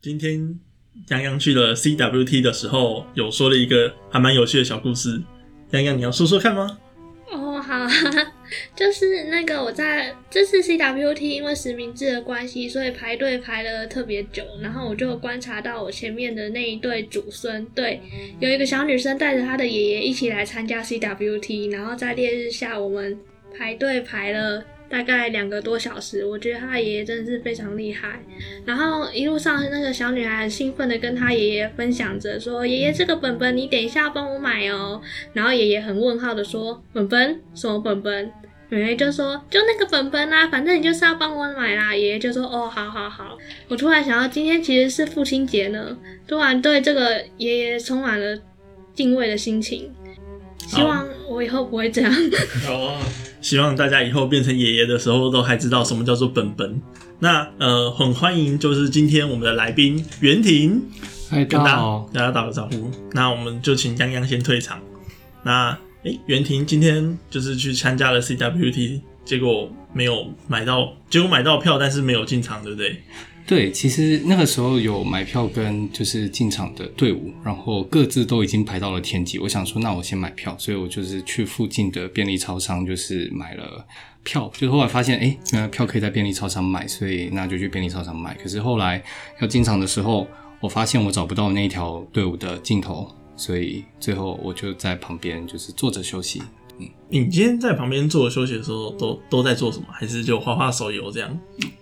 今天洋洋去了 CWT 的时候，有说了一个还蛮有趣的小故事。洋洋，你要说说看吗？哦，好，就是那个我在这次 CWT 因为实名制的关系，所以排队排了特别久。然后我就观察到我前面的那一对祖孙，对，有一个小女生带着她的爷爷一起来参加 CWT，然后在烈日下，我们排队排了。大概两个多小时，我觉得他爷爷真的是非常厉害。然后一路上，那个小女孩很兴奋的跟他爷爷分享着，说：“爷爷，这个本本你等一下帮我买哦。”然后爷爷很问号的说：“本本？什么本本？”妹妹就说：“就那个本本啊，反正你就是要帮我买啦。”爷爷就说：“哦，好好好。”我突然想到，今天其实是父亲节呢，突然对这个爷爷充满了敬畏的心情。希望我以后不会这样。哦。希望大家以后变成爷爷的时候，都还知道什么叫做本本。那呃，很欢迎，就是今天我们的来宾袁婷，跟大家大家打个招呼。那我们就请泱泱先退场。那哎，袁婷今天就是去参加了 CWT，结果没有买到，结果买到票，但是没有进场，对不对？对，其实那个时候有买票跟就是进场的队伍，然后各自都已经排到了天际。我想说，那我先买票，所以我就是去附近的便利超商，就是买了票。就后来发现，哎，那票可以在便利超商买，所以那就去便利超商买。可是后来要进场的时候，我发现我找不到那一条队伍的尽头，所以最后我就在旁边就是坐着休息。嗯，你今天在旁边坐着休息的时候，都都在做什么？还是就画画手游这样？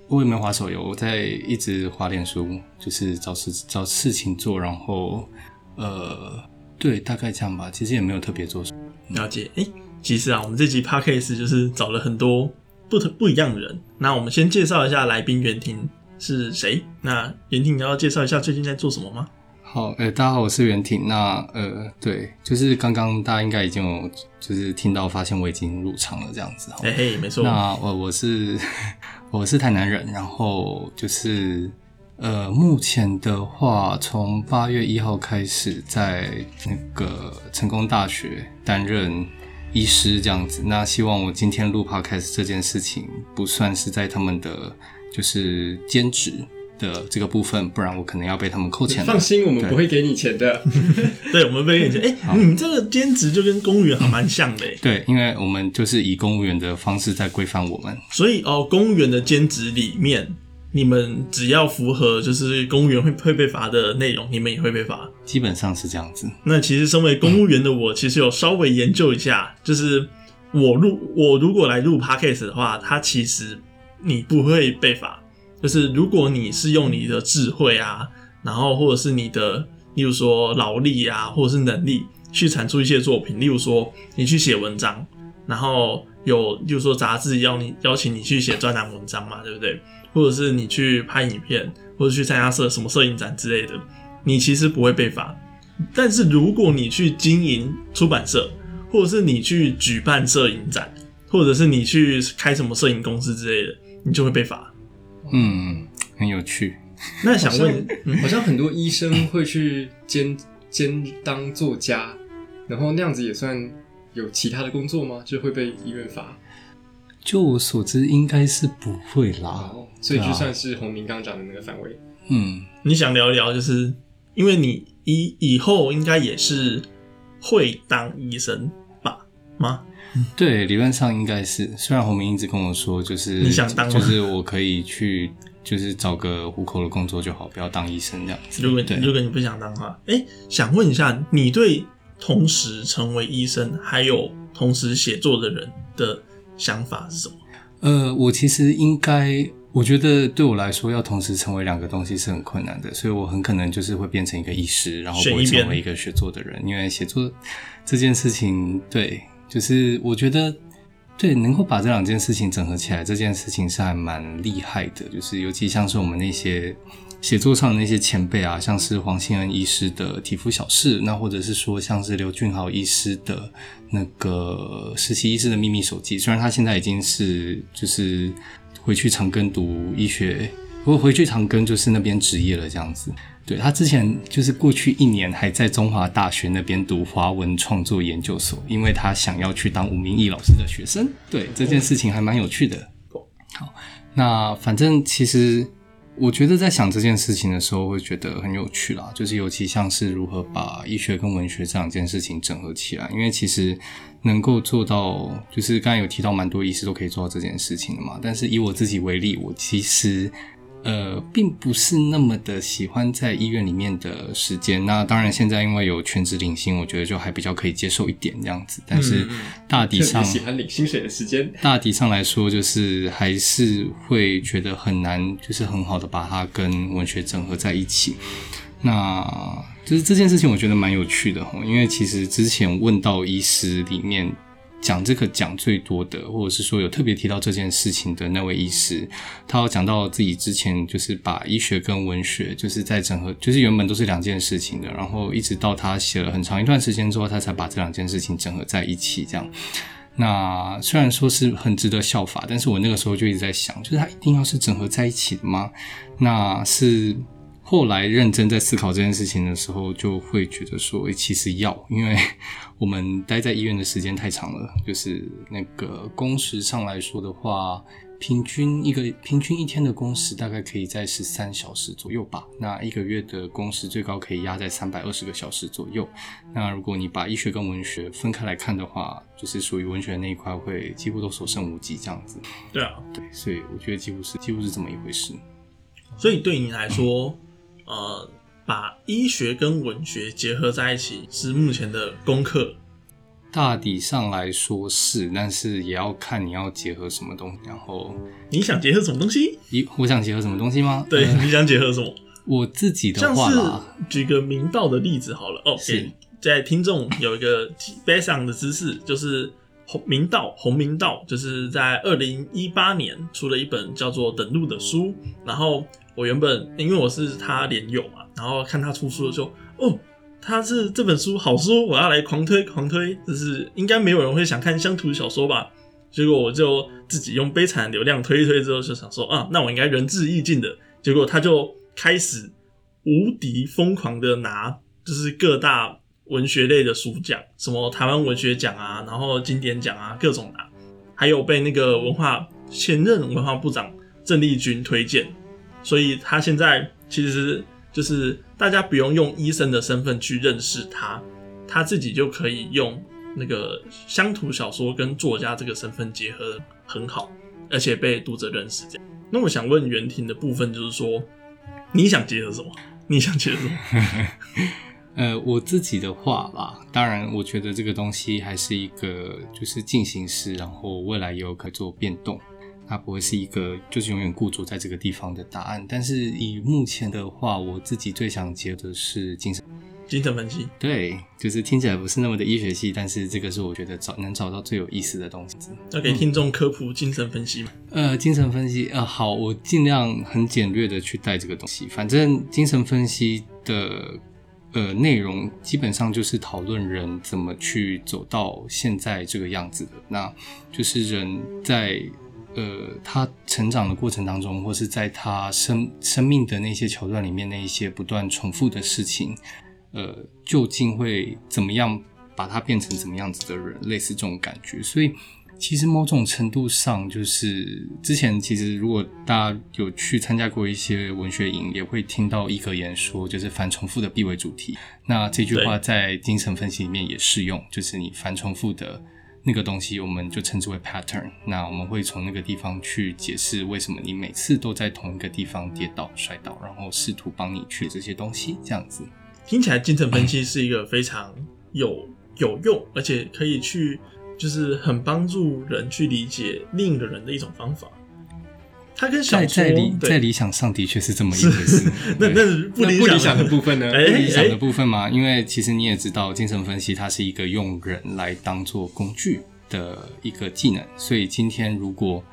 我也没画手游，我在一直划脸书，就是找事找事情做，然后呃，对，大概这样吧。其实也没有特别做什么。了解，哎，其实啊，我们这集 podcast 就是找了很多不同不一样的人。那我们先介绍一下来宾袁婷是谁？那袁婷，你要介绍一下最近在做什么吗？好，呃，大家好，我是袁婷。那呃，对，就是刚刚大家应该已经有就是听到，发现我已经入场了这样子。嘿嘿，没错。那我我是。我是台南人，然后就是呃，目前的话，从八月一号开始在那个成功大学担任医师这样子。那希望我今天录 podcast 这件事情不算是在他们的就是兼职的这个部分，不然我可能要被他们扣钱。放心，我们不会给你钱的。对，我们不会给你钱。哎，你们这个兼职就跟公务员还蛮像的。对，因为我们就是以公务员的方式在规范我们。所以哦，公务员的兼职里面，你们只要符合就是公务员会会被罚的内容，你们也会被罚。基本上是这样子。那其实身为公务员的我，其实有稍微研究一下，就是我录我如果来录 podcast 的话，它其实你不会被罚。就是如果你是用你的智慧啊，然后或者是你的，例如说劳力啊，或者是能力去产出一些作品，例如说你去写文章，然后有，例如说杂志邀你邀请你去写专栏文章嘛，对不对？或者是你去拍影片，或者去参加摄什么摄影展之类的，你其实不会被罚。但是如果你去经营出版社，或者是你去举办摄影展，或者是你去开什么摄影公司之类的，你就会被罚。嗯，很有趣。那想问，好像很多医生会去兼兼当作家，然后那样子也算有其他的工作吗？就会被医院罚？就我所知，应该是不会啦。所以就算是洪明刚讲的那个范围。嗯，你想聊一聊，就是因为你以以后应该也是会当医生吧？吗？对，理论上应该是。虽然洪明一直跟我说，就是你想当，就是我可以去，就是找个糊口的工作就好，不要当医生这样。如果如果你不想当的话，哎，想问一下，你对同时成为医生还有同时写作的人的想法是什么？呃，我其实应该，我觉得对我来说，要同时成为两个东西是很困难的，所以我很可能就是会变成一个医师，然后不会成为一个写作的人，因为写作这件事情，对。就是我觉得，对，能够把这两件事情整合起来，这件事情是还蛮厉害的。就是尤其像是我们那些写作上的那些前辈啊，像是黄信恩医师的《体肤小事》，那或者是说像是刘俊豪医师的那个《实习医师的秘密手记》，虽然他现在已经是就是回去长庚读医学，不过回去长庚就是那边职业了这样子。对他之前就是过去一年还在中华大学那边读华文创作研究所，因为他想要去当吴明义老师的学生。对这件事情还蛮有趣的。好，那反正其实我觉得在想这件事情的时候，会觉得很有趣啦。就是尤其像是如何把医学跟文学这两件事情整合起来，因为其实能够做到，就是刚才有提到蛮多医师都可以做到这件事情的嘛。但是以我自己为例，我其实。呃，并不是那么的喜欢在医院里面的时间。那当然，现在因为有全职领薪，我觉得就还比较可以接受一点这样子。但是大体上 喜欢领薪水的时间，大体上来说，就是还是会觉得很难，就是很好的把它跟文学整合在一起。那就是这件事情，我觉得蛮有趣的因为其实之前问到医师里面。讲这个讲最多的，或者是说有特别提到这件事情的那位医师，他有讲到自己之前就是把医学跟文学就是在整合，就是原本都是两件事情的，然后一直到他写了很长一段时间之后，他才把这两件事情整合在一起。这样，那虽然说是很值得效法，但是我那个时候就一直在想，就是他一定要是整合在一起的吗？那是。后来认真在思考这件事情的时候，就会觉得说，其实要，因为 我们待在医院的时间太长了，就是那个工时上来说的话，平均一个平均一天的工时大概可以在十三小时左右吧。那一个月的工时最高可以压在三百二十个小时左右。那如果你把医学跟文学分开来看的话，就是属于文学那一块会几乎都所剩无几这样子。对啊，对，所以我觉得几乎是几乎是这么一回事。所以对你来说。呃，把医学跟文学结合在一起是目前的功课。大体上来说是，但是也要看你要结合什么东西。然后你想结合什么东西？你我想结合什么东西吗？对，你想结合什么？我自己的话啦，举个明道的例子好了。哦，是在听众有一个 background 的知识，就是红明道红明道，就是在二零一八年出了一本叫做《等路》的书，然后。我原本因为我是他连友嘛，然后看他出书的时候，哦，他是这本书好书，我要来狂推狂推，就是应该没有人会想看乡土小说吧？结果我就自己用悲惨流量推一推之后，就想说啊，那我应该仁至义尽的。结果他就开始无敌疯狂的拿，就是各大文学类的书奖，什么台湾文学奖啊，然后经典奖啊，各种拿，还有被那个文化前任文化部长郑丽君推荐。所以他现在其实就是大家不用用医生的身份去认识他，他自己就可以用那个乡土小说跟作家这个身份结合很好，而且被读者认识。这样，那我想问袁婷的部分就是说，你想结合什么？你想结合什么？呃，我自己的话吧，当然我觉得这个东西还是一个就是进行式，然后未来也有可做变动。它不会是一个就是永远固着在这个地方的答案，但是以目前的话，我自己最想接的是精神精神分析。对，就是听起来不是那么的医学系，但是这个是我觉得找能找到最有意思的东西。要给听众科普精神分析吗？呃，精神分析，呃，好，我尽量很简略的去带这个东西。反正精神分析的呃内容基本上就是讨论人怎么去走到现在这个样子的，那就是人在。呃，他成长的过程当中，或是在他生生命的那些桥段里面，那一些不断重复的事情，呃，究竟会怎么样把他变成怎么样子的人？类似这种感觉。所以，其实某种程度上，就是之前其实如果大家有去参加过一些文学营，也会听到一格言说，就是反重复的必为主题。那这句话在精神分析里面也适用，就是你反重复的。那个东西我们就称之为 pattern。那我们会从那个地方去解释为什么你每次都在同一个地方跌倒摔倒，然后试图帮你去这些东西。这样子听起来，精神分析是一个非常有有用，而且可以去就是很帮助人去理解另一个人的一种方法。他跟在在理在理想上的确是这么一回事。那那那不理想的部分呢？不理想的部分吗？因为其实你也知道，精神分析它是一个用人来当做工具的一个技能。所以今天如果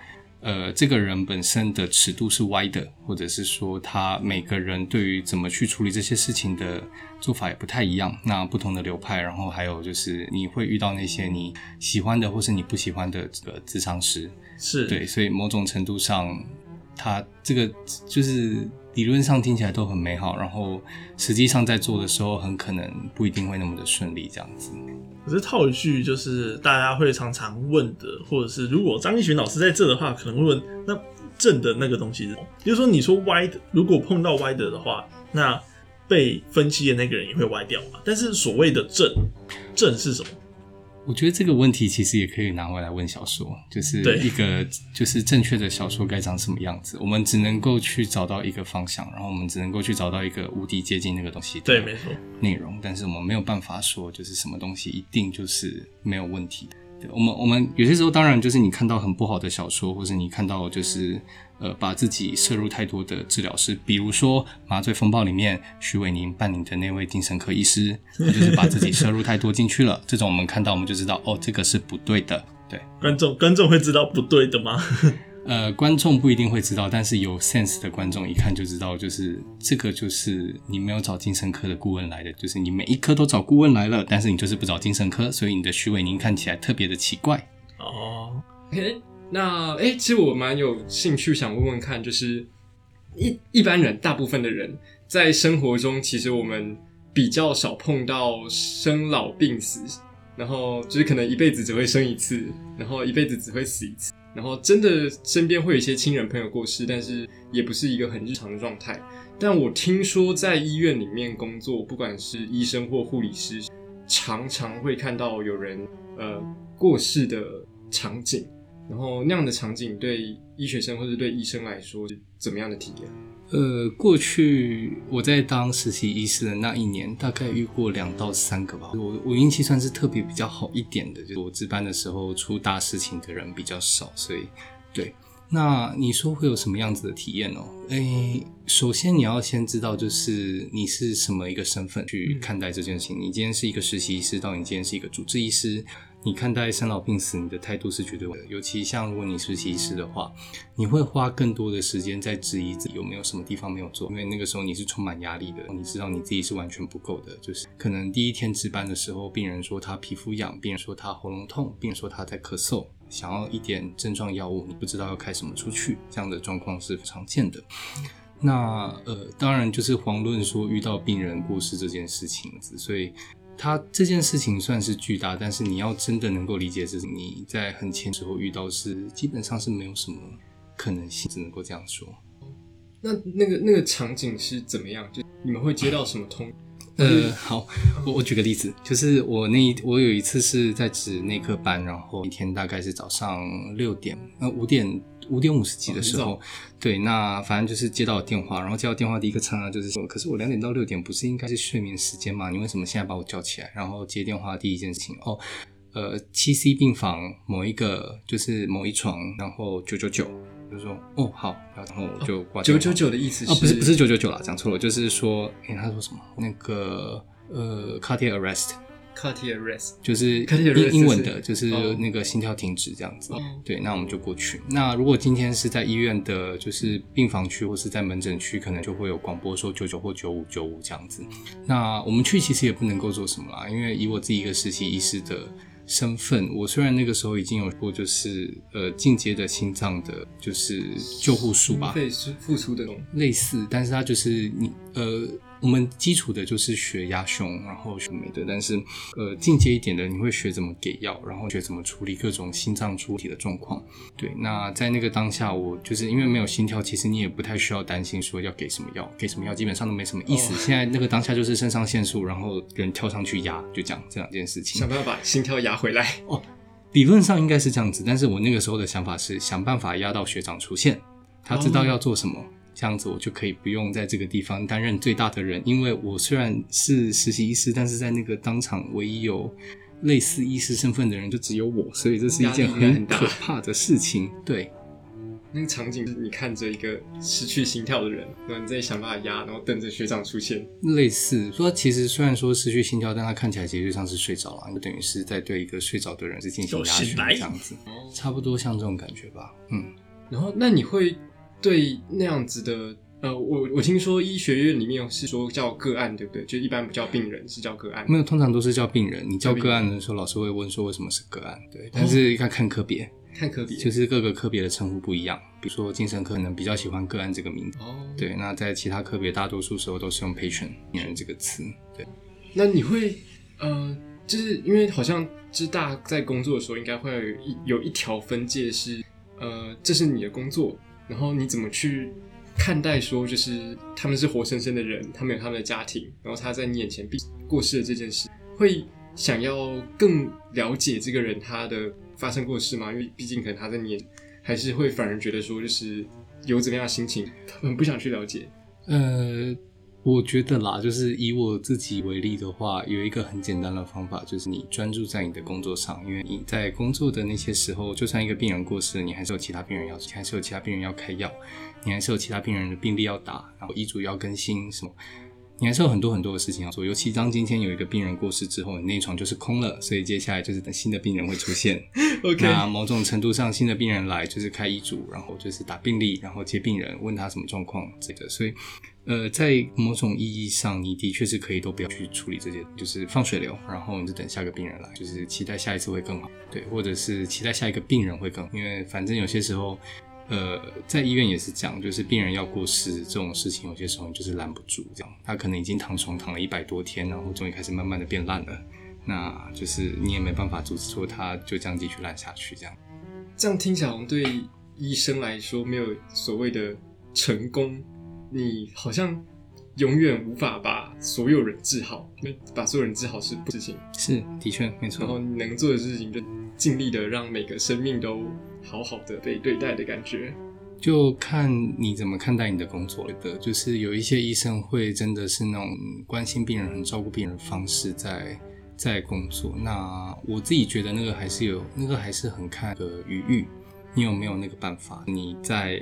呃这个人本身的尺度是歪的，或者是说他每个人对于怎么去处理这些事情的做法也不太一样，那不同的流派，然后还有就是你会遇到那些你喜欢的或是你不喜欢的这个智商师。是对，所以某种程度上，他这个就是理论上听起来都很美好，然后实际上在做的时候，很可能不一定会那么的顺利，这样子。可是套一句，就是大家会常常问的，或者是如果张一群老师在这的话，可能会问：那正的那个东西是什么？就是说，你说歪的，如果碰到歪的的话，那被分析的那个人也会歪掉嘛？但是所谓的正，正是什么？我觉得这个问题其实也可以拿回来问小说，就是一个就是正确的小说该长什么样子。我们只能够去找到一个方向，然后我们只能够去找到一个无敌接近那个东西对，没错内容，但是我们没有办法说就是什么东西一定就是没有问题。我们我们有些时候当然就是你看到很不好的小说，或是你看到就是呃把自己摄入太多的治疗师，比如说《麻醉风暴》里面徐伟宁扮演的那位精神科医师，他就是把自己摄入太多进去了。这种我们看到我们就知道哦，这个是不对的。对，观众观众会知道不对的吗？呃，观众不一定会知道，但是有 sense 的观众一看就知道，就是这个就是你没有找精神科的顾问来的，就是你每一科都找顾问来了，但是你就是不找精神科，所以你的徐伟宁看起来特别的奇怪。哦，OK，那哎，其实我蛮有兴趣想问问看，就是一一般人，大部分的人在生活中，其实我们比较少碰到生老病死，然后就是可能一辈子只会生一次，然后一辈子只会死一次。然后真的身边会有一些亲人朋友过世，但是也不是一个很日常的状态。但我听说在医院里面工作，不管是医生或护理师，常常会看到有人呃过世的场景。然后那样的场景对医学生或者对医生来说是怎么样的体验？呃，过去我在当实习医师的那一年，大概遇过两到三个吧。我我运气算是特别比较好一点的，就是我值班的时候出大事情的人比较少，所以对。那你说会有什么样子的体验哦？诶，首先你要先知道，就是你是什么一个身份去看待这件事情。你今天是一个实习医师，到你今天是一个主治医师。你看待生老病死，你的态度是绝对的。尤其像如果你是医师的话，你会花更多的时间在质疑自己有没有什么地方没有做，因为那个时候你是充满压力的。你知道你自己是完全不够的，就是可能第一天值班的时候，病人说他皮肤痒，病人说他喉咙痛，病人说他在咳嗽，想要一点症状药物，你不知道要开什么出去，这样的状况是常见的。那呃，当然就是遑论说遇到病人过世这件事情，所以。他这件事情算是巨大，但是你要真的能够理解，是你在很前时候遇到是基本上是没有什么可能性，只能够这样说。那那个那个场景是怎么样？就你们会接到什么通？呃，好，我我举个例子，就是我那一我有一次是在值内科班，然后一天大概是早上六点呃五点。五点五十几的时候，对，那反正就是接到电话，然后接到电话第一个刹那就是说，可是我两点到六点不是应该是睡眠时间吗？你为什么现在把我叫起来？然后接电话第一件事情，哦，呃，七 C 病房某一个就是某一床，然后九九九，就说哦好，然后我就挂九九九的意思哦，不是不是九九九了，讲错了，就是说，哎，他说什么？那个呃，cardiac arrest。Cardiac arrest 就是英英文的，就是那个心跳停止这样子。对，那我们就过去。那如果今天是在医院的，就是病房区或是在门诊区，可能就会有广播说九九或九五九五这样子。那我们去其实也不能够做什么啦，因为以我自己一个实习医师的身份，我虽然那个时候已经有过就是呃进阶的心脏的，就是救护术吧，对是付出的类似，但是它就是你呃。我们基础的就是学压胸，然后学美的，但是呃进阶一点的，你会学怎么给药，然后学怎么处理各种心脏出体的状况。对，那在那个当下，我就是因为没有心跳，其实你也不太需要担心说要给什么药，给什么药基本上都没什么意思。现在那个当下就是肾上腺素，然后人跳上去压，就这样这两件事情。想办法把心跳压回来。哦，理论上应该是这样子，但是我那个时候的想法是想办法压到学长出现，他知道要做什么。这样子我就可以不用在这个地方担任最大的人，因为我虽然是实习医师，但是在那个当场唯一有类似医师身份的人就只有我，所以这是一件很可怕的事情。对，那个场景是你看着一个失去心跳的人，然后你在想办法压，然后等着学长出现。类似说，其实虽然说失去心跳，但他看起来其实就像是睡着了，就等于是在对一个睡着的人是进行压胸这样子，差不多像这种感觉吧。嗯，然后那你会。对那样子的，呃，我我听说医学院里面是说叫个案，对不对？就一般不叫病人，是叫个案。没有，通常都是叫病人。你叫个案的时候，老师会问说为什么是个案？对，但是要看科别，看科别，就是各个科别的称呼不一样。比如说精神科可能比较喜欢个案这个名字。哦，对，那在其他科别，大多数时候都是用 patient 病人这个词。对，那你会，呃，就是因为好像知大在工作的时候，应该会有一有一条分界是，呃，这是你的工作。然后你怎么去看待说，就是他们是活生生的人，他们有他们的家庭，然后他在你眼前必过世的这件事，会想要更了解这个人他的发生过世吗？因为毕竟可能他在你还是会反而觉得说，就是有怎么样的心情，他们不想去了解。呃。我觉得啦，就是以我自己为例的话，有一个很简单的方法，就是你专注在你的工作上，因为你在工作的那些时候，就算一个病人过世，你还是有其他病人要，还是有其他病人要开药，你还是有其他病人的病历要打，然后医嘱要更新什么。你还是有很多很多的事情要做，尤其当今天有一个病人过世之后，你那床就是空了，所以接下来就是等新的病人会出现。OK，那某种程度上，新的病人来就是开医嘱，然后就是打病历，然后接病人，问他什么状况之类的。所以，呃，在某种意义上，你的确是可以都不要去处理这些，就是放水流，然后你就等下个病人来，就是期待下一次会更好，对，或者是期待下一个病人会更，因为反正有些时候。呃，在医院也是这样，就是病人要过世这种事情，有些时候你就是拦不住，这样他可能已经躺床躺了一百多天，然后终于开始慢慢的变烂了，那就是你也没办法阻止说他就这样继续烂下去，这样。这样听起来对医生来说没有所谓的成功，你好像永远无法把所有人治好，把所有人治好是不事情，是的确没错。然后能做的事情就尽力的让每个生命都。好好的被对待的感觉，就看你怎么看待你的工作的。就是有一些医生会真的是那种关心病人、很照顾病人的方式在在工作。那我自己觉得那个还是有，那个还是很看个余裕，你有没有那个办法？你在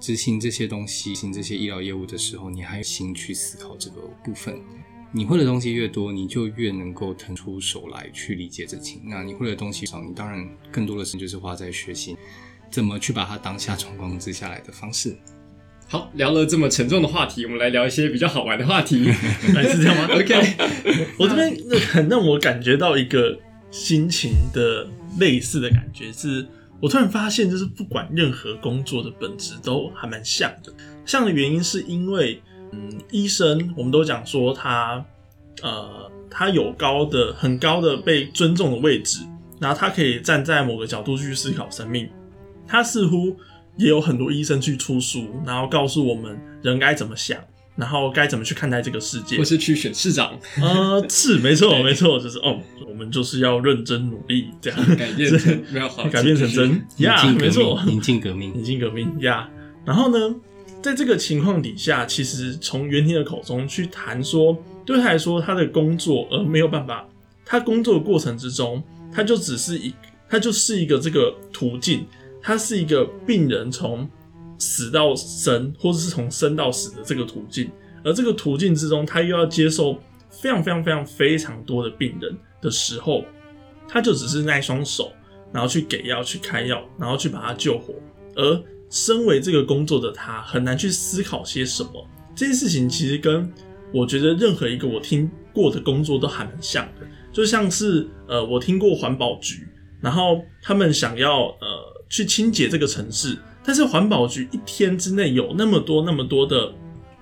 执行这些东西、执行这些医疗业务的时候，你还有心去思考这个部分。你会的东西越多，你就越能够腾出手来去理解这情。那你会的东西少，你当然更多的时间就是花在学习怎么去把它当下状况之下来的方式。好，聊了这么沉重的话题，我们来聊一些比较好玩的话题，是这样吗？OK，我这边很让我感觉到一个心情的类似的感觉，是我突然发现，就是不管任何工作的本质都还蛮像的。像的原因是因为。嗯，医生，我们都讲说他，呃，他有高的、很高的被尊重的位置，然后他可以站在某个角度去思考生命。他似乎也有很多医生去出书，然后告诉我们人该怎么想，然后该怎么去看待这个世界，或是去选市长。呃，是没错，没错，就是哦，我们就是要认真努力，这样 改变成没有好，改变成真 呀，没错，引进革命，引进革命呀。然后呢？在这个情况底下，其实从袁婷的口中去谈说，对他来说，他的工作而没有办法，他工作的过程之中，他就只是一，他就是一个这个途径，他是一个病人从死到生，或者是从生到死的这个途径，而这个途径之中，他又要接受非常非常非常非常多的病人的时候，他就只是那一双手，然后去给药、去开药，然后去把他救活，而。身为这个工作的他，很难去思考些什么。这件事情其实跟我觉得任何一个我听过的工作都还蛮像的，就像是呃，我听过环保局，然后他们想要呃去清洁这个城市，但是环保局一天之内有那么多那么多的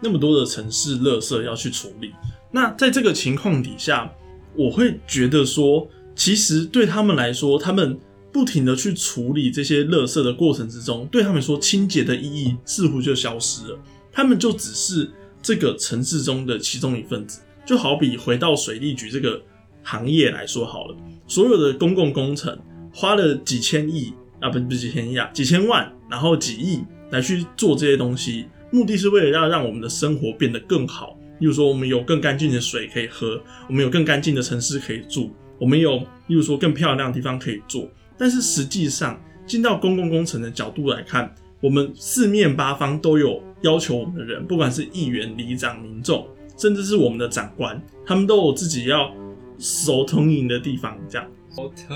那么多的城市垃圾要去处理。那在这个情况底下，我会觉得说，其实对他们来说，他们。不停的去处理这些垃圾的过程之中，对他们说，清洁的意义似乎就消失了。他们就只是这个城市中的其中一份子。就好比回到水利局这个行业来说好了，所有的公共工程花了几千亿啊，不不是几千亿啊，几千万，然后几亿来去做这些东西，目的是为了要让我们的生活变得更好。例如说，我们有更干净的水可以喝，我们有更干净的城市可以住，我们有例如说更漂亮的地方可以做。但是实际上，进到公共工程的角度来看，我们四面八方都有要求我们的人，不管是议员、里长、民众，甚至是我们的长官，他们都有自己要手通营的地方，这样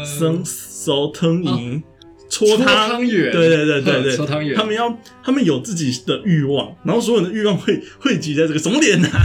生守通营，搓汤圆，对对对对对，搓汤圆，他们要，他们有自己的欲望，然后所有的欲望会 汇集在这个什么点呢？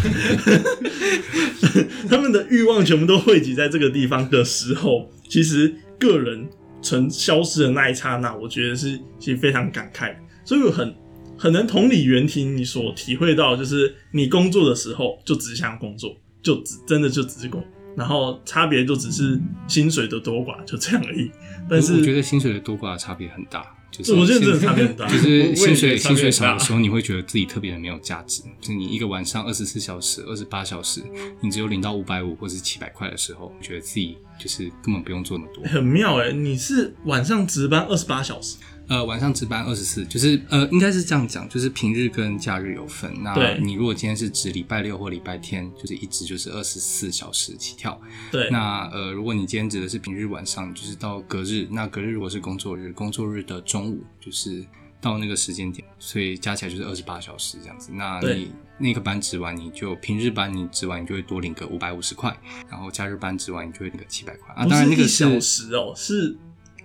他们的欲望全部都汇集在这个地方的时候，其实个人。成消失的那一刹那，我觉得是其实非常感慨，所以我很很能同理袁婷你所体会到，就是你工作的时候就只想工作，就只真的就只是工，然后差别就只是薪水的多寡，就这样而已。但是我觉得薪水的多寡差别很大，就是我觉得真的差别很大。就是薪水薪水少的时候，你会觉得自己特别的没有价值。就是你一个晚上二十四小时、二十八小时，你只有领到五百五或是七百块的时候，觉得自己就是根本不用做那么多。很妙哎，你是晚上值班二十八小时。呃，晚上值班二十四，就是呃，应该是这样讲，就是平日跟假日有分。那你如果今天是值礼拜六或礼拜天，就是一直就是二十四小时起跳。对。那呃，如果你今天指的是平日晚上，就是到隔日，那隔日如果是工作日，工作日的中午就是到那个时间点，所以加起来就是二十八小时这样子。那你那个班值完，你就平日班你值完，你就会多领个五百五十块，然后假日班值完，你就会领个七百块。啊，当然那个小时哦，是。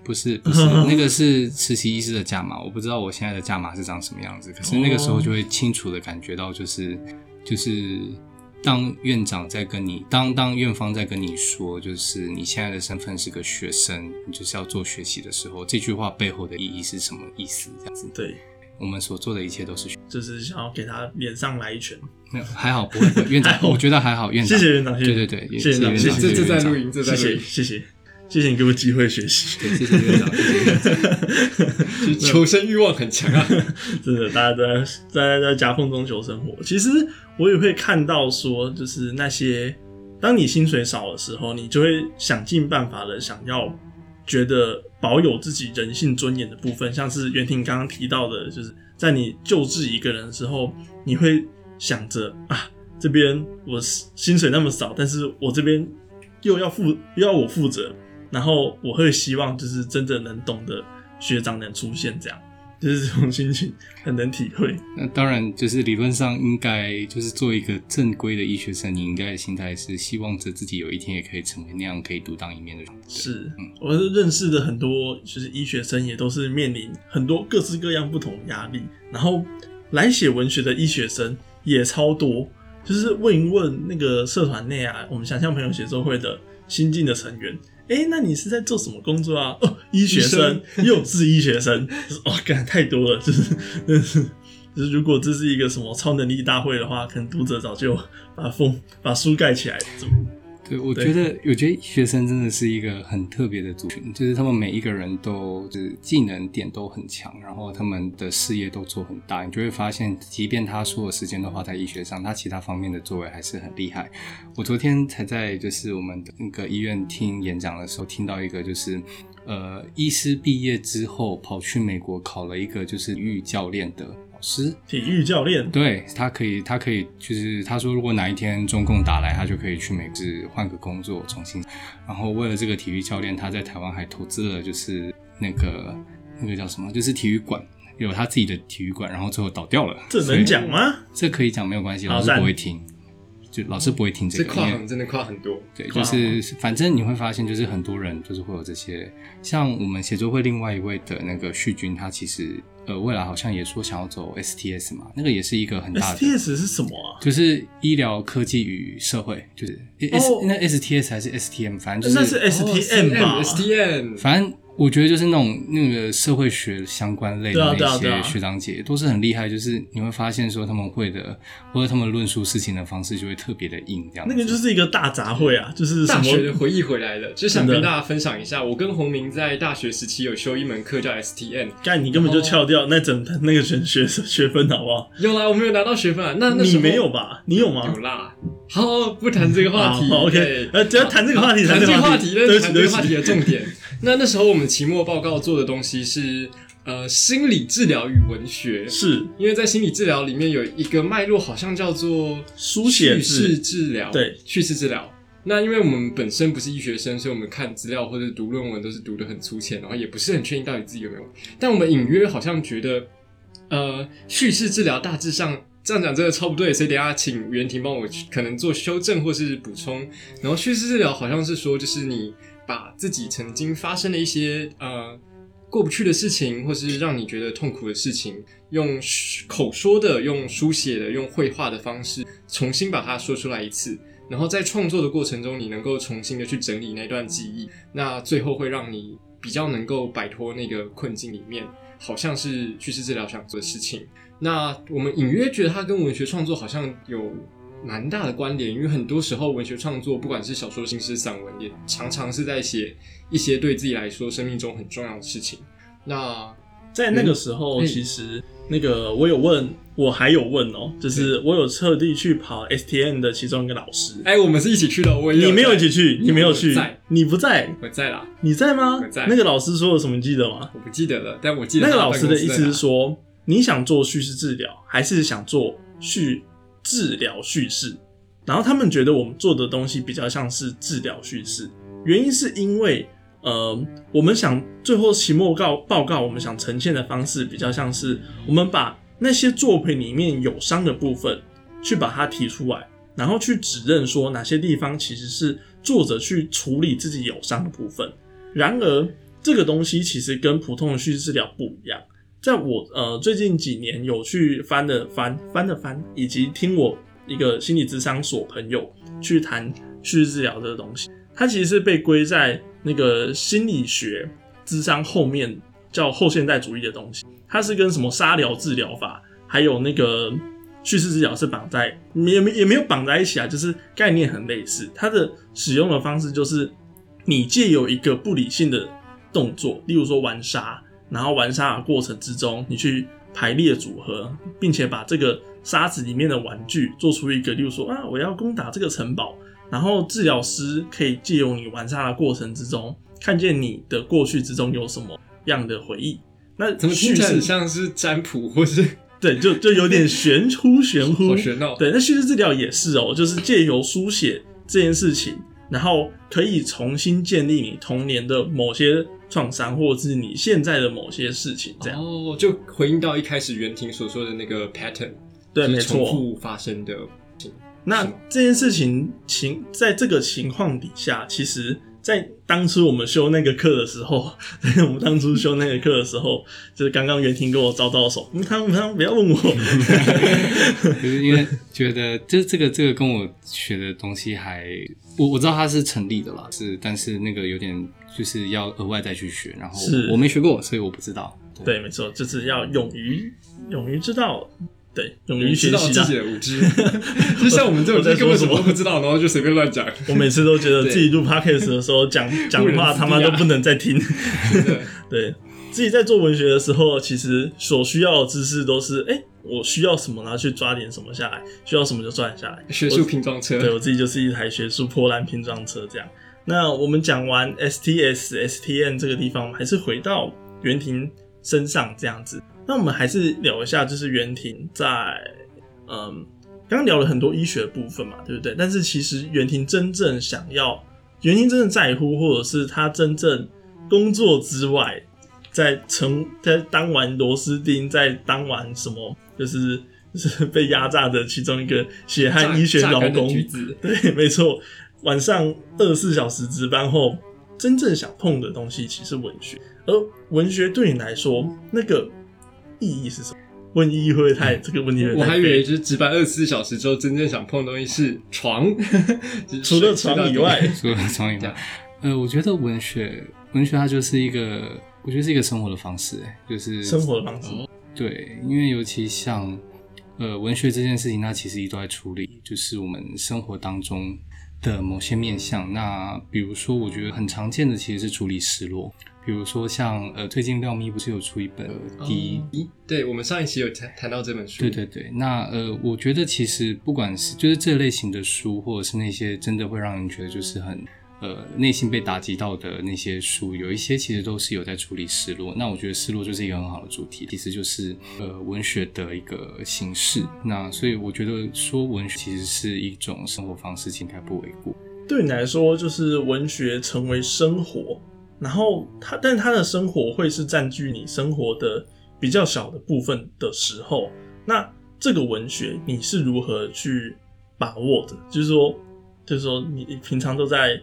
不是不是，那个是实习医师的价码，我不知道我现在的价码是长什么样子。可是那个时候就会清楚的感觉到，就是就是当院长在跟你，当当院方在跟你说，就是你现在的身份是个学生，你就是要做学习的时候，这句话背后的意义是什么意思？这样子，对我们所做的一切都是，就是想要给他脸上来一拳。没有，还好不会，院长，我觉得还好，院长，谢谢院长，对对对，谢谢院长，这这在录音，这在录音，谢谢。谢谢你给我机会学习，谢谢院长，谢谢 求生欲望很强啊！真的，大家都在在在夹缝中求生活。其实我也会看到说，就是那些当你薪水少的时候，你就会想尽办法的想要觉得保有自己人性尊严的部分，像是袁婷刚刚提到的，就是在你救治一个人的时候，你会想着啊，这边我薪水那么少，但是我这边又要负又要我负责。然后我会希望，就是真的能懂得学长能出现，这样就是这种心情很能体会。那当然，就是理论上应该就是做一个正规的医学生，你应该的心态是希望着自己有一天也可以成为那样可以独当一面的人。是，嗯，我认识的很多就是医学生，也都是面临很多各式各样不同的压力。然后来写文学的医学生也超多，就是问一问那个社团内啊，我们想象朋友写作会的新进的成员。哎，那你是在做什么工作啊？哦，医学生幼稚医学生，哦，干太多了，就是，就是，就是，如果这是一个什么超能力大会的话，可能读者早就把封把书盖起来，怎么？对，我觉得，我觉得学生真的是一个很特别的族群，就是他们每一个人都就是技能点都很强，然后他们的事业都做很大，你就会发现，即便他所有时间都花在医学上，他其他方面的作为还是很厉害。我昨天才在就是我们的那个医院听演讲的时候，听到一个就是，呃，医师毕业之后跑去美国考了一个就是育教练的。师体育教练，对他可以，他可以，就是他说，如果哪一天中共打来，他就可以去美国换个工作，重新。然后为了这个体育教练，他在台湾还投资了，就是那个那个叫什么，就是体育馆，有他自己的体育馆，然后最后倒掉了。这能讲吗？这可以讲，没有关系，老师不会听。就老师不会听这个，这跨行真的跨很多。对，就是反正你会发现，就是很多人就是会有这些，像我们写作会另外一位的那个旭君，他其实呃未来好像也说想要走 STS 嘛，那个也是一个很大的。STS 是什么啊？就是医疗科技与社会，就是 S 那 STS 还是 STM，反正就是那是 STM 吧？STM，反正。我觉得就是那种那个社会学相关类的那些学长姐都是很厉害，就是你会发现说他们会的，或者他们论述事情的方式就会特别的硬，这样。那个就是一个大杂烩啊，就是大学的回忆回来了，就想跟大家分享一下，我跟洪明在大学时期有修一门课叫 STN，干你根本就翘掉那整那个学学学分好不好？有啦，我没有拿到学分啊，那那你没有吧？你有吗？有啦。好，不谈这个话题。OK，呃，只要谈这个话题，谈这个话题，那谈这个话题的重点。那那时候我们期末报告做的东西是呃心理治疗与文学，是因为在心理治疗里面有一个脉络，好像叫做书写式治疗，对，叙事治疗。那因为我们本身不是医学生，所以我们看资料或者读论文都是读的很粗浅，然后也不是很确定到底自己有没有。但我们隐约好像觉得，呃，叙事治疗大致上这样讲真的超不对，所以等下请袁婷帮我可能做修正或是补充。然后叙事治疗好像是说，就是你。把自己曾经发生的一些呃过不去的事情，或是让你觉得痛苦的事情，用口说的、用书写的、用绘画的方式，重新把它说出来一次，然后在创作的过程中，你能够重新的去整理那段记忆，那最后会让你比较能够摆脱那个困境里面，好像是叙事治疗想做的事情。那我们隐约觉得它跟文学创作好像有。蛮大的关联，因为很多时候文学创作，不管是小说、新诗、散文，也常常是在写一些对自己来说生命中很重要的事情。那在那个时候，其实那个我有问，我还有问哦，就是我有特地去跑 STN 的其中一个老师。哎，我们是一起去的，我你没有一起去，你没有去，你不在，我在啦，你在吗？我在。那个老师说了什么？记得吗？我不记得了，但我记得那个老师的意思是说，你想做叙事治疗，还是想做叙治疗叙事？然后他们觉得我们做的东西比较像是治疗叙事，原因是因为。呃，我们想最后期末告报告，我们想呈现的方式比较像是，我们把那些作品里面有伤的部分，去把它提出来，然后去指认说哪些地方其实是作者去处理自己有伤的部分。然而，这个东西其实跟普通的叙事治疗不一样。在我呃最近几年有去翻的翻翻的翻，以及听我一个心理咨商所朋友去谈叙事治疗这个东西，它其实是被归在。那个心理学智商后面叫后现代主义的东西，它是跟什么沙疗治疗法，还有那个叙事治疗是绑在也没也没有绑在一起啊，就是概念很类似。它的使用的方式就是你借有一个不理性的动作，例如说玩沙，然后玩沙的过程之中，你去排列组合，并且把这个沙子里面的玩具做出一个，例如说啊，我要攻打这个城堡。然后治疗师可以借由你玩沙的过程之中，看见你的过去之中有什么样的回忆。那怎么听起来像是占卜，或是 对，就就有点玄乎玄乎。玄哦。对，那叙事治疗也是哦，就是借由书写这件事情，然后可以重新建立你童年的某些创伤，或者是你现在的某些事情。这样哦，就回应到一开始袁婷所说的那个 pattern，对，没错，重复发生的。那这件事情情在这个情况底下，其实，在当初我们修那个课的时候，我们当初修那个课的时候，就是刚刚袁婷跟我招招手，他他不要问我，就是因为觉得，就这个这个跟我学的东西还，我我知道它是成立的啦，是，但是那个有点就是要额外再去学，然后我没学过，所以我不知道。对，没错，就是要勇于勇于知道。对，勇于学习自己的无知，就像我们这种 根本什么都不知道，然后就随便乱讲。我每次都觉得自己录 podcast 的时候讲讲话他妈都不能再听。对，自己在做文学的时候，其实所需要的知识都是，哎，我需要什么，然后去抓点什么下来，需要什么就抓下来。学术拼装车，对我自己就是一台学术破烂拼装车这样。那我们讲完 STS、STN 这个地方，还是回到袁婷身上这样子。那我们还是聊一下，就是袁婷在，嗯，刚刚聊了很多医学部分嘛，对不对？但是其实袁婷真正想要，袁婷真正在乎，或者是他真正工作之外，在成在当完螺丝钉，在当完什么，就是就是被压榨的其中一个血汗医学劳工，对，没错。晚上二十四小时值班后，真正想碰的东西其实文学，而文学对你来说，那个。意义是什么？问意义会不会太这个问题？我还以为就是值班二十四小时之后，真正想碰的东西是床，除了床以外，除了床以外，呃，我觉得文学，文学它就是一个，我觉得是一个生活的方式，哎，就是生活的方式。对，因为尤其像呃文学这件事情，它其实一直都在处理，就是我们生活当中的某些面向。那比如说，我觉得很常见的其实是处理失落。比如说像呃，最近廖咪不是有出一本《第一》？对，我们上一期有谈谈到这本书。对对对，那呃，我觉得其实不管是就是这类型的书，或者是那些真的会让人觉得就是很呃内心被打击到的那些书，有一些其实都是有在处理失落。那我觉得失落就是一个很好的主题，其实就是呃文学的一个形式。那所以我觉得说文学其实是一种生活方式，应该不为过。对你来说，就是文学成为生活。然后他，但他的生活会是占据你生活的比较小的部分的时候，那这个文学你是如何去把握的？就是说，就是说，你平常都在，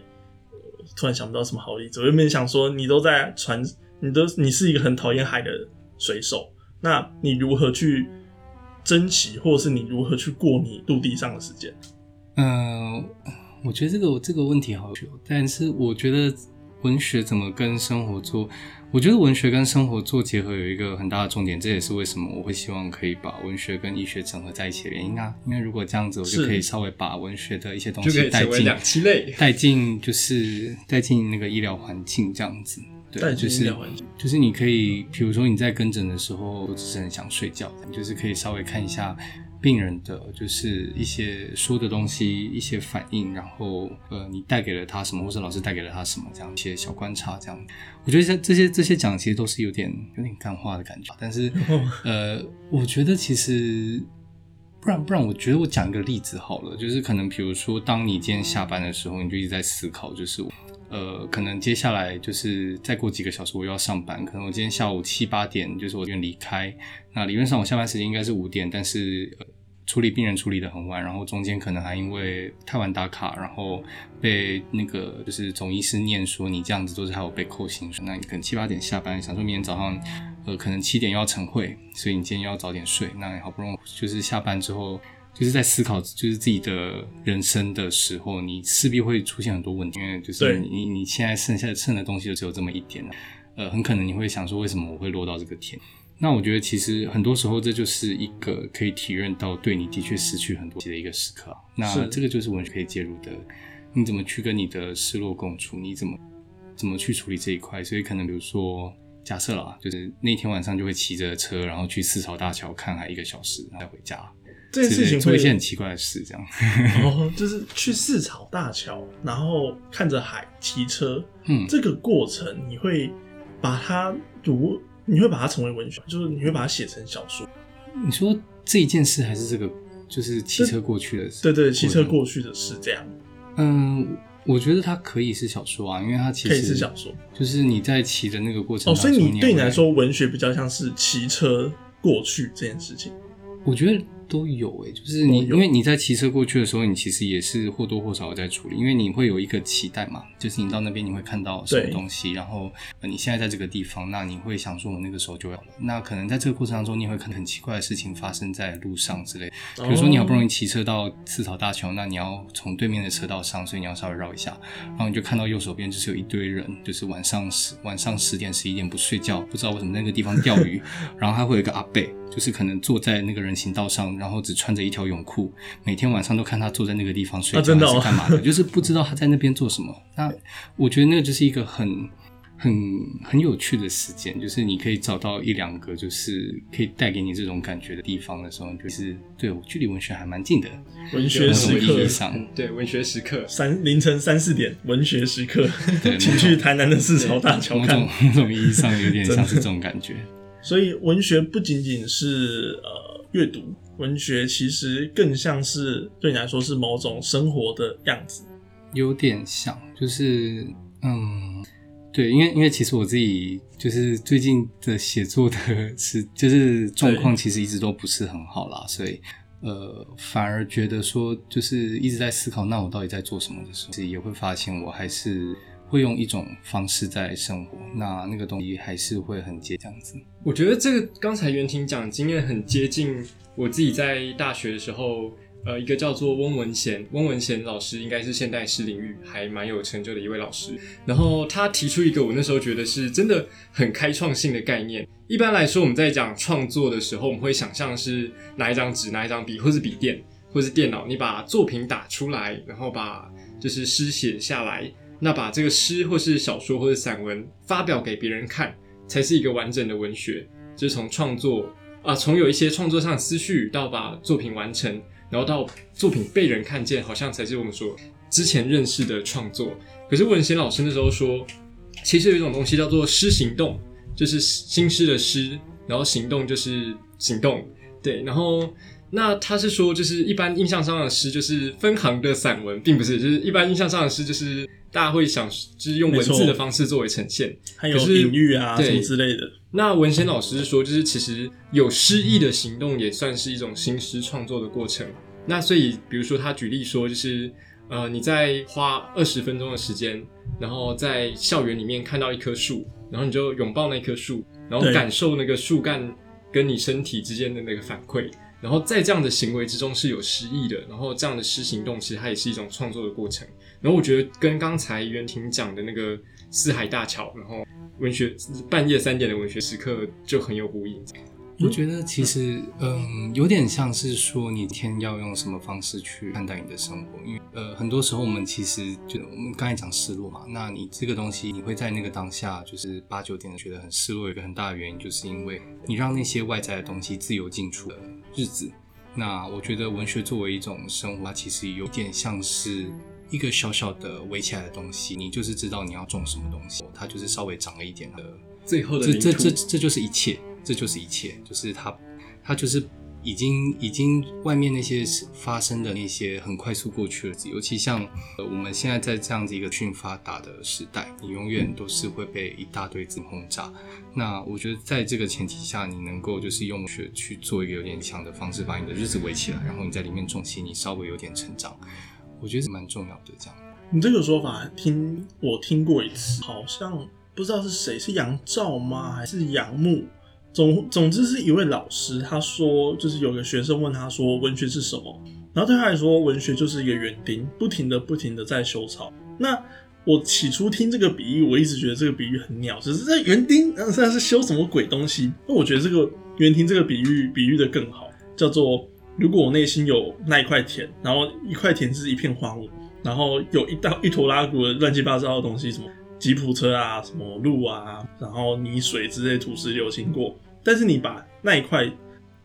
突然想不到什么好例子。我原本想说，你都在船，你都你是一个很讨厌海的水手，那你如何去珍惜，或是你如何去过你陆地上的时间？嗯，我觉得这个这个问题好久，但是我觉得。文学怎么跟生活做？我觉得文学跟生活做结合有一个很大的重点，这也是为什么我会希望可以把文学跟医学整合在一起的原因啊。因为如果这样子，我就可以稍微把文学的一些东西带进，两期类，带进就是带进那个医疗环境这样子。对，就是就是你可以，比如说你在跟诊的时候，我只是很想睡觉，你就是可以稍微看一下病人的就是一些说的东西，一些反应，然后呃，你带给了他什么，或者老师带给了他什么，这样一些小观察，这样，我觉得这这些这些讲其实都是有点有点干话的感觉，但是呃，我觉得其实。不然不然，我觉得我讲一个例子好了，就是可能比如说，当你今天下班的时候，你就一直在思考，就是呃，可能接下来就是再过几个小时我又要上班，可能我今天下午七八点就是我就离开，那理论上我下班时间应该是五点，但是处理病人处理的很晚，然后中间可能还因为太晚打卡，然后被那个就是总医师念说你这样子都是还有被扣薪水，那你可能七八点下班，想说明天早上。呃，可能七点要晨会，所以你今天要早点睡。那好不容易就是下班之后，就是在思考就是自己的人生的时候，你势必会出现很多问题，因为就是你你现在剩下剩的东西就只有这么一点了。呃，很可能你会想说，为什么我会落到这个天？那我觉得其实很多时候这就是一个可以体认到对你的确失去很多的一个时刻。那这个就是文学可以介入的，你怎么去跟你的失落共处？你怎么怎么去处理这一块？所以可能比如说。假设了，就是那天晚上就会骑着车，然后去四朝大桥看海一个小时，再回家。这件事情做一些很奇怪的事，这样。哦，就是去四朝大桥，然后看着海骑车。嗯，这个过程你会把它读，你会把它成为文学，就是你会把它写成小说。你说这一件事，还是这个就是骑车过去的事？对对，骑车过去的事，这样。嗯。我觉得它可以是小说啊，因为它其实可以是小说，就是你在骑的那个过程。哦，所以你对你来说，文学比较像是骑车过去这件事情。我觉得。都有诶，就是你，因为你在骑车过去的时候，你其实也是或多或少在处理，因为你会有一个期待嘛，就是你到那边你会看到什么东西，然后你现在在这个地方，那你会想说，我那个时候就要了。那可能在这个过程当中，你会看很奇怪的事情发生在路上之类，比如说你好不容易骑车到四草大桥，那你要从对面的车道上，所以你要稍微绕一下，然后你就看到右手边就是有一堆人，就是晚上十晚上十点十一点不睡觉，不知道为什么那个地方钓鱼，然后还会有一个阿贝。就是可能坐在那个人行道上，然后只穿着一条泳裤，每天晚上都看他坐在那个地方睡觉是干嘛的，就是不知道他在那边做什么。那我觉得那个就是一个很很很有趣的时间，就是你可以找到一两个就是可以带给你这种感觉的地方的时候，就是对距离文学还蛮近的。文学时刻上，对文学时刻，三凌晨三四点，文学时刻，请去台南的四朝大桥看。某种意义上有点 像是这种感觉。所以文学不仅仅是呃阅读，文学其实更像是对你来说是某种生活的样子，有点像，就是嗯，对，因为因为其实我自己就是最近的写作的是就是状况其实一直都不是很好啦，所以呃反而觉得说就是一直在思考，那我到底在做什么的时候，自己也会发现我还是。会用一种方式在生活，那那个东西还是会很接这样子。我觉得这个刚才袁婷讲经验很接近我自己在大学的时候，呃，一个叫做翁文贤，翁文贤老师应该是现代诗领域还蛮有成就的一位老师。然后他提出一个我那时候觉得是真的很开创性的概念。一般来说，我们在讲创作的时候，我们会想象是拿一张纸、拿一张笔，或是笔电，或是电脑，你把作品打出来，然后把就是诗写下来。那把这个诗或是小说或者散文发表给别人看，才是一个完整的文学。就是从创作啊，从有一些创作上的思绪，到把作品完成，然后到作品被人看见，好像才是我们说之前认识的创作。可是文贤老师那时候说，其实有一种东西叫做诗行动，就是新诗的诗，然后行动就是行动，对，然后。那他是说，就是一般印象上的诗就是分行的散文，并不是，就是一般印象上的诗就是大家会想，就是用文字的方式作为呈现，还有隐喻啊什么之类的。那文贤老师是说，就是其实有诗意的行动也算是一种新诗创作的过程。那所以，比如说他举例说，就是呃，你在花二十分钟的时间，然后在校园里面看到一棵树，然后你就拥抱那棵树，然后感受那个树干跟你身体之间的那个反馈。然后在这样的行为之中是有诗意的，然后这样的诗行动其实它也是一种创作的过程。然后我觉得跟刚才袁婷讲的那个四海大桥，然后文学半夜三点的文学时刻就很有呼应。我觉得其实，嗯，有点像是说，你天要用什么方式去看待你的生活？因为，呃，很多时候我们其实就我们刚才讲失落嘛，那你这个东西，你会在那个当下，就是八九点觉得很失落，有一个很大的原因，就是因为你让那些外在的东西自由进出的日子。那我觉得文学作为一种生活，它其实有点像是一个小小的围起来的东西，你就是知道你要种什么东西，它就是稍微长了一点的，最后的这这这这就是一切。这就是一切，就是它，它就是已经已经外面那些发生的那些很快速过去了，尤其像呃我们现在在这样子一个讯发达的时代，你永远都是会被一大堆字轰炸。那我觉得在这个前提下，你能够就是用学去做一个有点强的方式，把你的日子围起来，然后你在里面种起你稍微有点成长，我觉得是蛮重要的。这样，你这个说法听我听过一次，好像不知道是谁，是杨照吗？还是杨牧？总总之是一位老师，他说就是有个学生问他说文学是什么，然后对他来说文学就是一个园丁，不停的不停的在修草。那我起初听这个比喻，我一直觉得这个比喻很鸟，只是在园丁，现在是修什么鬼东西？那我觉得这个园丁这个比喻比喻的更好，叫做如果我内心有那一块田，然后一块田是一片荒芜，然后有一道一坨拉古的乱七八糟的东西，什么？吉普车啊，什么路啊，然后泥水之类土石流经过，但是你把那一块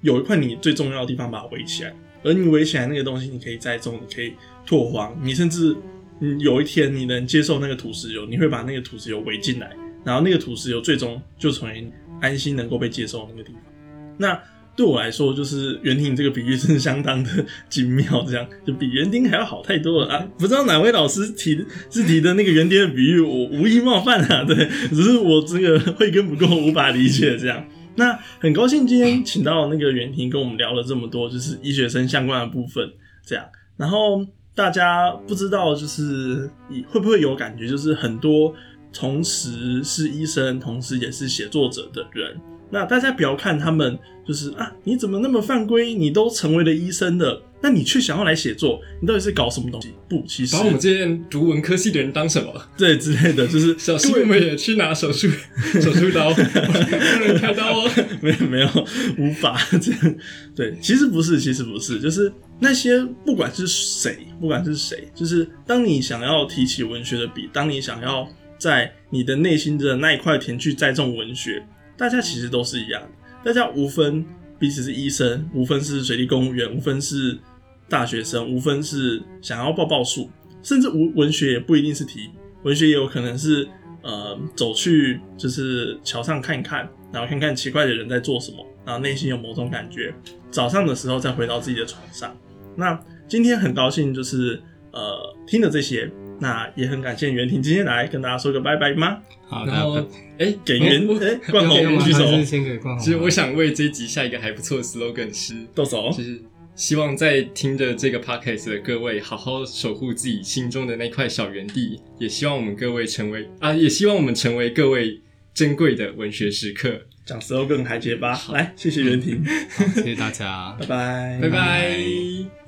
有一块你最重要的地方把它围起来，而你围起来那个东西，你可以栽种，你可以拓荒，你甚至嗯有一天你能接受那个土石流，你会把那个土石流围进来，然后那个土石流最终就成为安心能够被接受的那个地方。那对我来说，就是园丁这个比喻是相当的精妙，这样就比园丁还要好太多了啊！不知道哪位老师提是提的那个园丁的比喻，我无意冒犯啊，对，只是我这个会跟不够，无法理解这样。那很高兴今天请到那个园丁跟我们聊了这么多，就是医学生相关的部分，这样。然后大家不知道就是会不会有感觉，就是很多同时是医生，同时也是写作者的人。那大家不要看他们，就是啊，你怎么那么犯规？你都成为了医生的，那你却想要来写作，你到底是搞什么东西？不，其实把我们这些读文科系的人当什么？对之类的，就是小师妹也去拿手术手术刀，不能开刀哦。没有没有，无法这样。对，其实不是，其实不是，就是那些不管是谁，不管是谁，就是当你想要提起文学的笔，当你想要在你的内心的那一块田去栽种文学。大家其实都是一样，大家无分彼此是医生，无分是水利公务员，无分是大学生，无分是想要报报数，甚至无文学也不一定是题，文学也有可能是呃走去就是桥上看一看，然后看看奇怪的人在做什么，然后内心有某种感觉，早上的时候再回到自己的床上。那今天很高兴就是呃听了这些。那也很感谢袁婷今天来跟大家说个拜拜吗？好，然后哎，给袁哎冠宏举手，先给冠宏。其实我想为这集下一个还不错的 slogan 是，豆手，就是希望在听着这个 podcast 的各位好好守护自己心中的那块小园地，也希望我们各位成为啊，也希望我们成为各位珍贵的文学时刻。讲 slogan 还结巴，来，谢谢袁婷，谢谢大家，拜拜，拜拜。